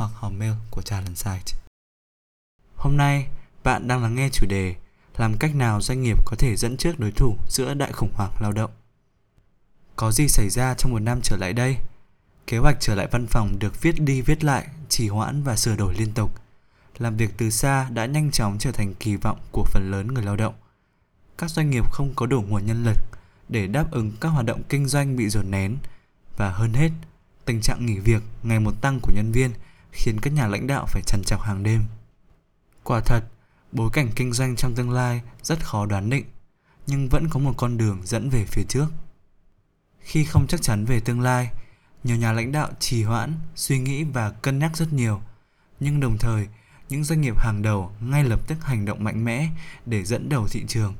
hoặc hòm mail của Talent Site. Hôm nay, bạn đang lắng nghe chủ đề làm cách nào doanh nghiệp có thể dẫn trước đối thủ giữa đại khủng hoảng lao động. Có gì xảy ra trong một năm trở lại đây? Kế hoạch trở lại văn phòng được viết đi viết lại, trì hoãn và sửa đổi liên tục. Làm việc từ xa đã nhanh chóng trở thành kỳ vọng của phần lớn người lao động. Các doanh nghiệp không có đủ nguồn nhân lực để đáp ứng các hoạt động kinh doanh bị dồn nén và hơn hết, tình trạng nghỉ việc ngày một tăng của nhân viên – khiến các nhà lãnh đạo phải trằn trọc hàng đêm. Quả thật, bối cảnh kinh doanh trong tương lai rất khó đoán định, nhưng vẫn có một con đường dẫn về phía trước. Khi không chắc chắn về tương lai, nhiều nhà lãnh đạo trì hoãn, suy nghĩ và cân nhắc rất nhiều, nhưng đồng thời, những doanh nghiệp hàng đầu ngay lập tức hành động mạnh mẽ để dẫn đầu thị trường.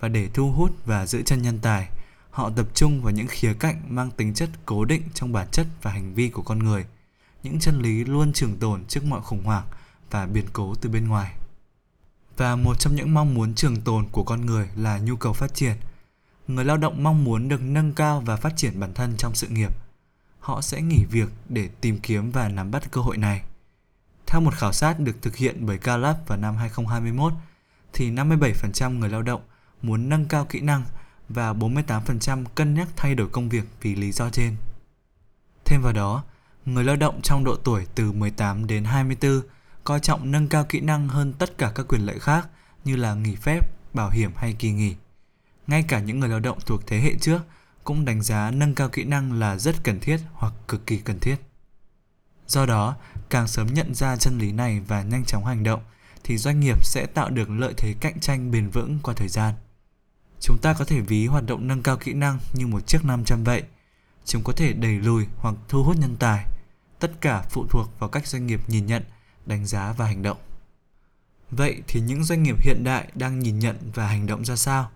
Và để thu hút và giữ chân nhân tài, họ tập trung vào những khía cạnh mang tính chất cố định trong bản chất và hành vi của con người – những chân lý luôn trường tồn trước mọi khủng hoảng và biến cố từ bên ngoài. Và một trong những mong muốn trường tồn của con người là nhu cầu phát triển. Người lao động mong muốn được nâng cao và phát triển bản thân trong sự nghiệp. Họ sẽ nghỉ việc để tìm kiếm và nắm bắt cơ hội này. Theo một khảo sát được thực hiện bởi Gallup vào năm 2021, thì 57% người lao động muốn nâng cao kỹ năng và 48% cân nhắc thay đổi công việc vì lý do trên. Thêm vào đó, người lao động trong độ tuổi từ 18 đến 24 coi trọng nâng cao kỹ năng hơn tất cả các quyền lợi khác như là nghỉ phép, bảo hiểm hay kỳ nghỉ. Ngay cả những người lao động thuộc thế hệ trước cũng đánh giá nâng cao kỹ năng là rất cần thiết hoặc cực kỳ cần thiết. Do đó, càng sớm nhận ra chân lý này và nhanh chóng hành động thì doanh nghiệp sẽ tạo được lợi thế cạnh tranh bền vững qua thời gian. Chúng ta có thể ví hoạt động nâng cao kỹ năng như một chiếc nam châm vậy – chúng có thể đẩy lùi hoặc thu hút nhân tài. Tất cả phụ thuộc vào cách doanh nghiệp nhìn nhận, đánh giá và hành động. Vậy thì những doanh nghiệp hiện đại đang nhìn nhận và hành động ra sao?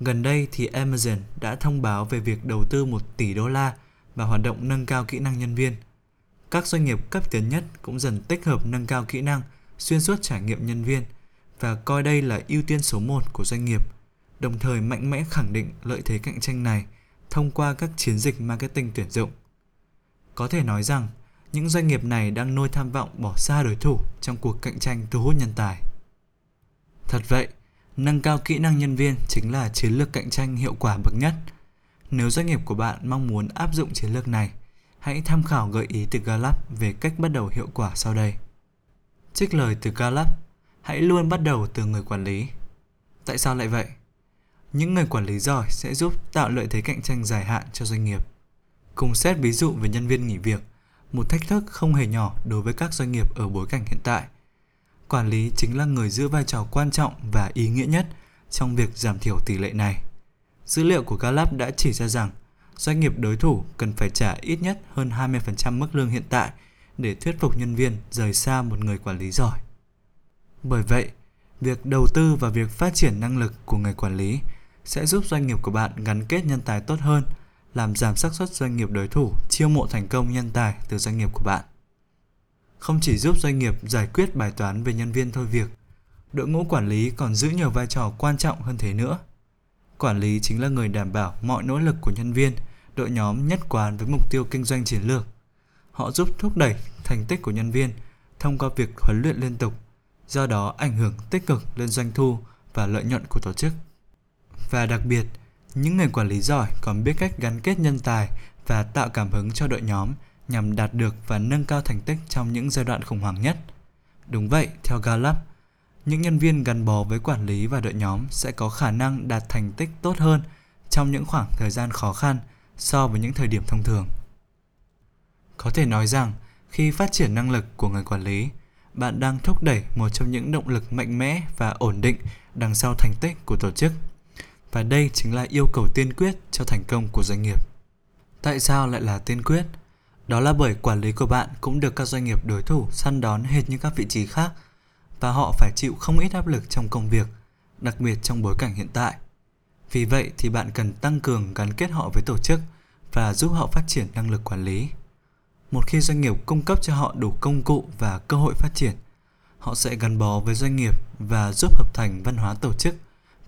Gần đây thì Amazon đã thông báo về việc đầu tư 1 tỷ đô la và hoạt động nâng cao kỹ năng nhân viên. Các doanh nghiệp cấp tiến nhất cũng dần tích hợp nâng cao kỹ năng xuyên suốt trải nghiệm nhân viên và coi đây là ưu tiên số 1 của doanh nghiệp, đồng thời mạnh mẽ khẳng định lợi thế cạnh tranh này – thông qua các chiến dịch marketing tuyển dụng. Có thể nói rằng, những doanh nghiệp này đang nuôi tham vọng bỏ xa đối thủ trong cuộc cạnh tranh thu hút nhân tài. Thật vậy, nâng cao kỹ năng nhân viên chính là chiến lược cạnh tranh hiệu quả bậc nhất. Nếu doanh nghiệp của bạn mong muốn áp dụng chiến lược này, hãy tham khảo gợi ý từ Gallup về cách bắt đầu hiệu quả sau đây. Trích lời từ Gallup, hãy luôn bắt đầu từ người quản lý. Tại sao lại vậy? những người quản lý giỏi sẽ giúp tạo lợi thế cạnh tranh dài hạn cho doanh nghiệp. Cùng xét ví dụ về nhân viên nghỉ việc, một thách thức không hề nhỏ đối với các doanh nghiệp ở bối cảnh hiện tại. Quản lý chính là người giữ vai trò quan trọng và ý nghĩa nhất trong việc giảm thiểu tỷ lệ này. Dữ liệu của Gallup đã chỉ ra rằng doanh nghiệp đối thủ cần phải trả ít nhất hơn 20% mức lương hiện tại để thuyết phục nhân viên rời xa một người quản lý giỏi. Bởi vậy, việc đầu tư và việc phát triển năng lực của người quản lý sẽ giúp doanh nghiệp của bạn gắn kết nhân tài tốt hơn, làm giảm xác suất doanh nghiệp đối thủ chiêu mộ thành công nhân tài từ doanh nghiệp của bạn. Không chỉ giúp doanh nghiệp giải quyết bài toán về nhân viên thôi việc, đội ngũ quản lý còn giữ nhiều vai trò quan trọng hơn thế nữa. Quản lý chính là người đảm bảo mọi nỗ lực của nhân viên, đội nhóm nhất quán với mục tiêu kinh doanh chiến lược. Họ giúp thúc đẩy thành tích của nhân viên thông qua việc huấn luyện liên tục, do đó ảnh hưởng tích cực lên doanh thu và lợi nhuận của tổ chức. Và đặc biệt, những người quản lý giỏi còn biết cách gắn kết nhân tài và tạo cảm hứng cho đội nhóm nhằm đạt được và nâng cao thành tích trong những giai đoạn khủng hoảng nhất. Đúng vậy, theo Gallup, những nhân viên gắn bó với quản lý và đội nhóm sẽ có khả năng đạt thành tích tốt hơn trong những khoảng thời gian khó khăn so với những thời điểm thông thường. Có thể nói rằng, khi phát triển năng lực của người quản lý, bạn đang thúc đẩy một trong những động lực mạnh mẽ và ổn định đằng sau thành tích của tổ chức và đây chính là yêu cầu tiên quyết cho thành công của doanh nghiệp. Tại sao lại là tiên quyết? Đó là bởi quản lý của bạn cũng được các doanh nghiệp đối thủ săn đón hệt như các vị trí khác và họ phải chịu không ít áp lực trong công việc, đặc biệt trong bối cảnh hiện tại. Vì vậy thì bạn cần tăng cường gắn kết họ với tổ chức và giúp họ phát triển năng lực quản lý. Một khi doanh nghiệp cung cấp cho họ đủ công cụ và cơ hội phát triển, họ sẽ gắn bó với doanh nghiệp và giúp hợp thành văn hóa tổ chức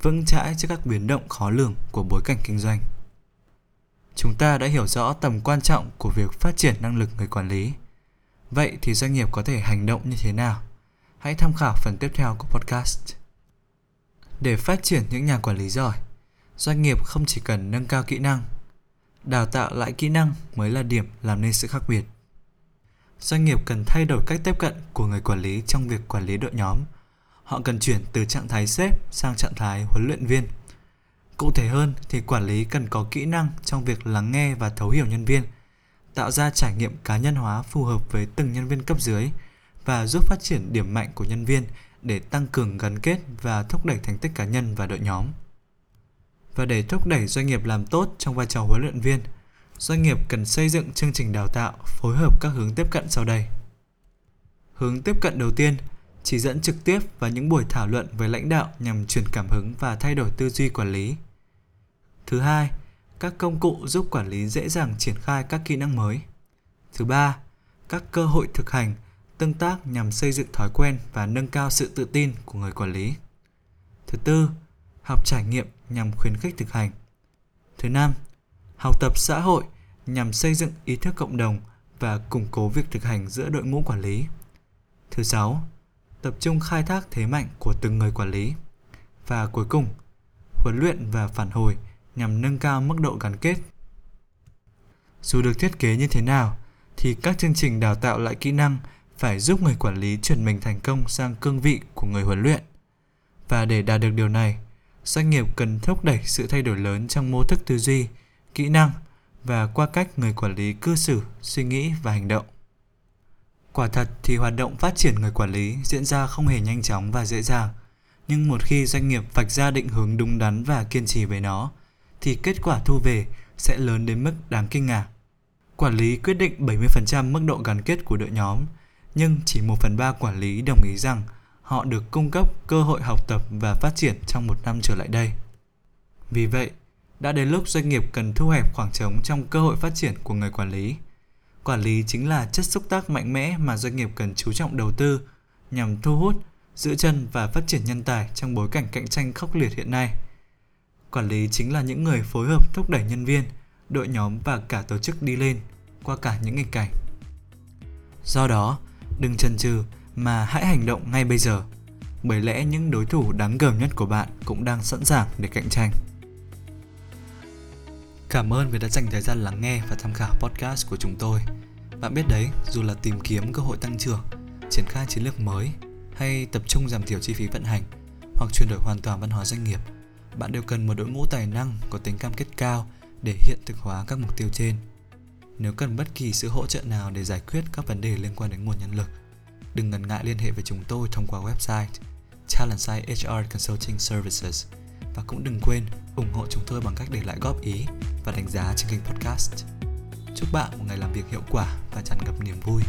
vững chãi trước các biến động khó lường của bối cảnh kinh doanh. Chúng ta đã hiểu rõ tầm quan trọng của việc phát triển năng lực người quản lý. Vậy thì doanh nghiệp có thể hành động như thế nào? Hãy tham khảo phần tiếp theo của podcast. Để phát triển những nhà quản lý giỏi, doanh nghiệp không chỉ cần nâng cao kỹ năng, đào tạo lại kỹ năng mới là điểm làm nên sự khác biệt. Doanh nghiệp cần thay đổi cách tiếp cận của người quản lý trong việc quản lý đội nhóm. Họ cần chuyển từ trạng thái sếp sang trạng thái huấn luyện viên. Cụ thể hơn thì quản lý cần có kỹ năng trong việc lắng nghe và thấu hiểu nhân viên, tạo ra trải nghiệm cá nhân hóa phù hợp với từng nhân viên cấp dưới và giúp phát triển điểm mạnh của nhân viên để tăng cường gắn kết và thúc đẩy thành tích cá nhân và đội nhóm. Và để thúc đẩy doanh nghiệp làm tốt trong vai trò huấn luyện viên, doanh nghiệp cần xây dựng chương trình đào tạo phối hợp các hướng tiếp cận sau đây. Hướng tiếp cận đầu tiên, chỉ dẫn trực tiếp và những buổi thảo luận với lãnh đạo nhằm truyền cảm hứng và thay đổi tư duy quản lý. Thứ hai, các công cụ giúp quản lý dễ dàng triển khai các kỹ năng mới. Thứ ba, các cơ hội thực hành, tương tác nhằm xây dựng thói quen và nâng cao sự tự tin của người quản lý. Thứ tư, học trải nghiệm nhằm khuyến khích thực hành. Thứ năm, học tập xã hội nhằm xây dựng ý thức cộng đồng và củng cố việc thực hành giữa đội ngũ quản lý. Thứ sáu, tập trung khai thác thế mạnh của từng người quản lý. Và cuối cùng, huấn luyện và phản hồi nhằm nâng cao mức độ gắn kết. Dù được thiết kế như thế nào, thì các chương trình đào tạo lại kỹ năng phải giúp người quản lý chuyển mình thành công sang cương vị của người huấn luyện. Và để đạt được điều này, doanh nghiệp cần thúc đẩy sự thay đổi lớn trong mô thức tư duy, kỹ năng và qua cách người quản lý cư xử, suy nghĩ và hành động. Quả thật thì hoạt động phát triển người quản lý diễn ra không hề nhanh chóng và dễ dàng, nhưng một khi doanh nghiệp vạch ra định hướng đúng đắn và kiên trì với nó, thì kết quả thu về sẽ lớn đến mức đáng kinh ngạc. Quản lý quyết định 70% mức độ gắn kết của đội nhóm, nhưng chỉ 1 phần 3 quản lý đồng ý rằng họ được cung cấp cơ hội học tập và phát triển trong một năm trở lại đây. Vì vậy, đã đến lúc doanh nghiệp cần thu hẹp khoảng trống trong cơ hội phát triển của người quản lý. Quản lý chính là chất xúc tác mạnh mẽ mà doanh nghiệp cần chú trọng đầu tư nhằm thu hút, giữ chân và phát triển nhân tài trong bối cảnh cạnh tranh khốc liệt hiện nay. Quản lý chính là những người phối hợp thúc đẩy nhân viên, đội nhóm và cả tổ chức đi lên qua cả những nghịch cảnh. Do đó, đừng chần chừ mà hãy hành động ngay bây giờ, bởi lẽ những đối thủ đáng gờm nhất của bạn cũng đang sẵn sàng để cạnh tranh. Cảm ơn vì đã dành thời gian lắng nghe và tham khảo podcast của chúng tôi. Bạn biết đấy, dù là tìm kiếm cơ hội tăng trưởng, triển khai chiến lược mới hay tập trung giảm thiểu chi phí vận hành hoặc chuyển đổi hoàn toàn văn hóa doanh nghiệp, bạn đều cần một đội ngũ tài năng có tính cam kết cao để hiện thực hóa các mục tiêu trên. Nếu cần bất kỳ sự hỗ trợ nào để giải quyết các vấn đề liên quan đến nguồn nhân lực, đừng ngần ngại liên hệ với chúng tôi thông qua website Talentside HR Consulting Services và cũng đừng quên ủng hộ chúng tôi bằng cách để lại góp ý và đánh giá trên kênh podcast. Chúc bạn một ngày làm việc hiệu quả và tràn ngập niềm vui.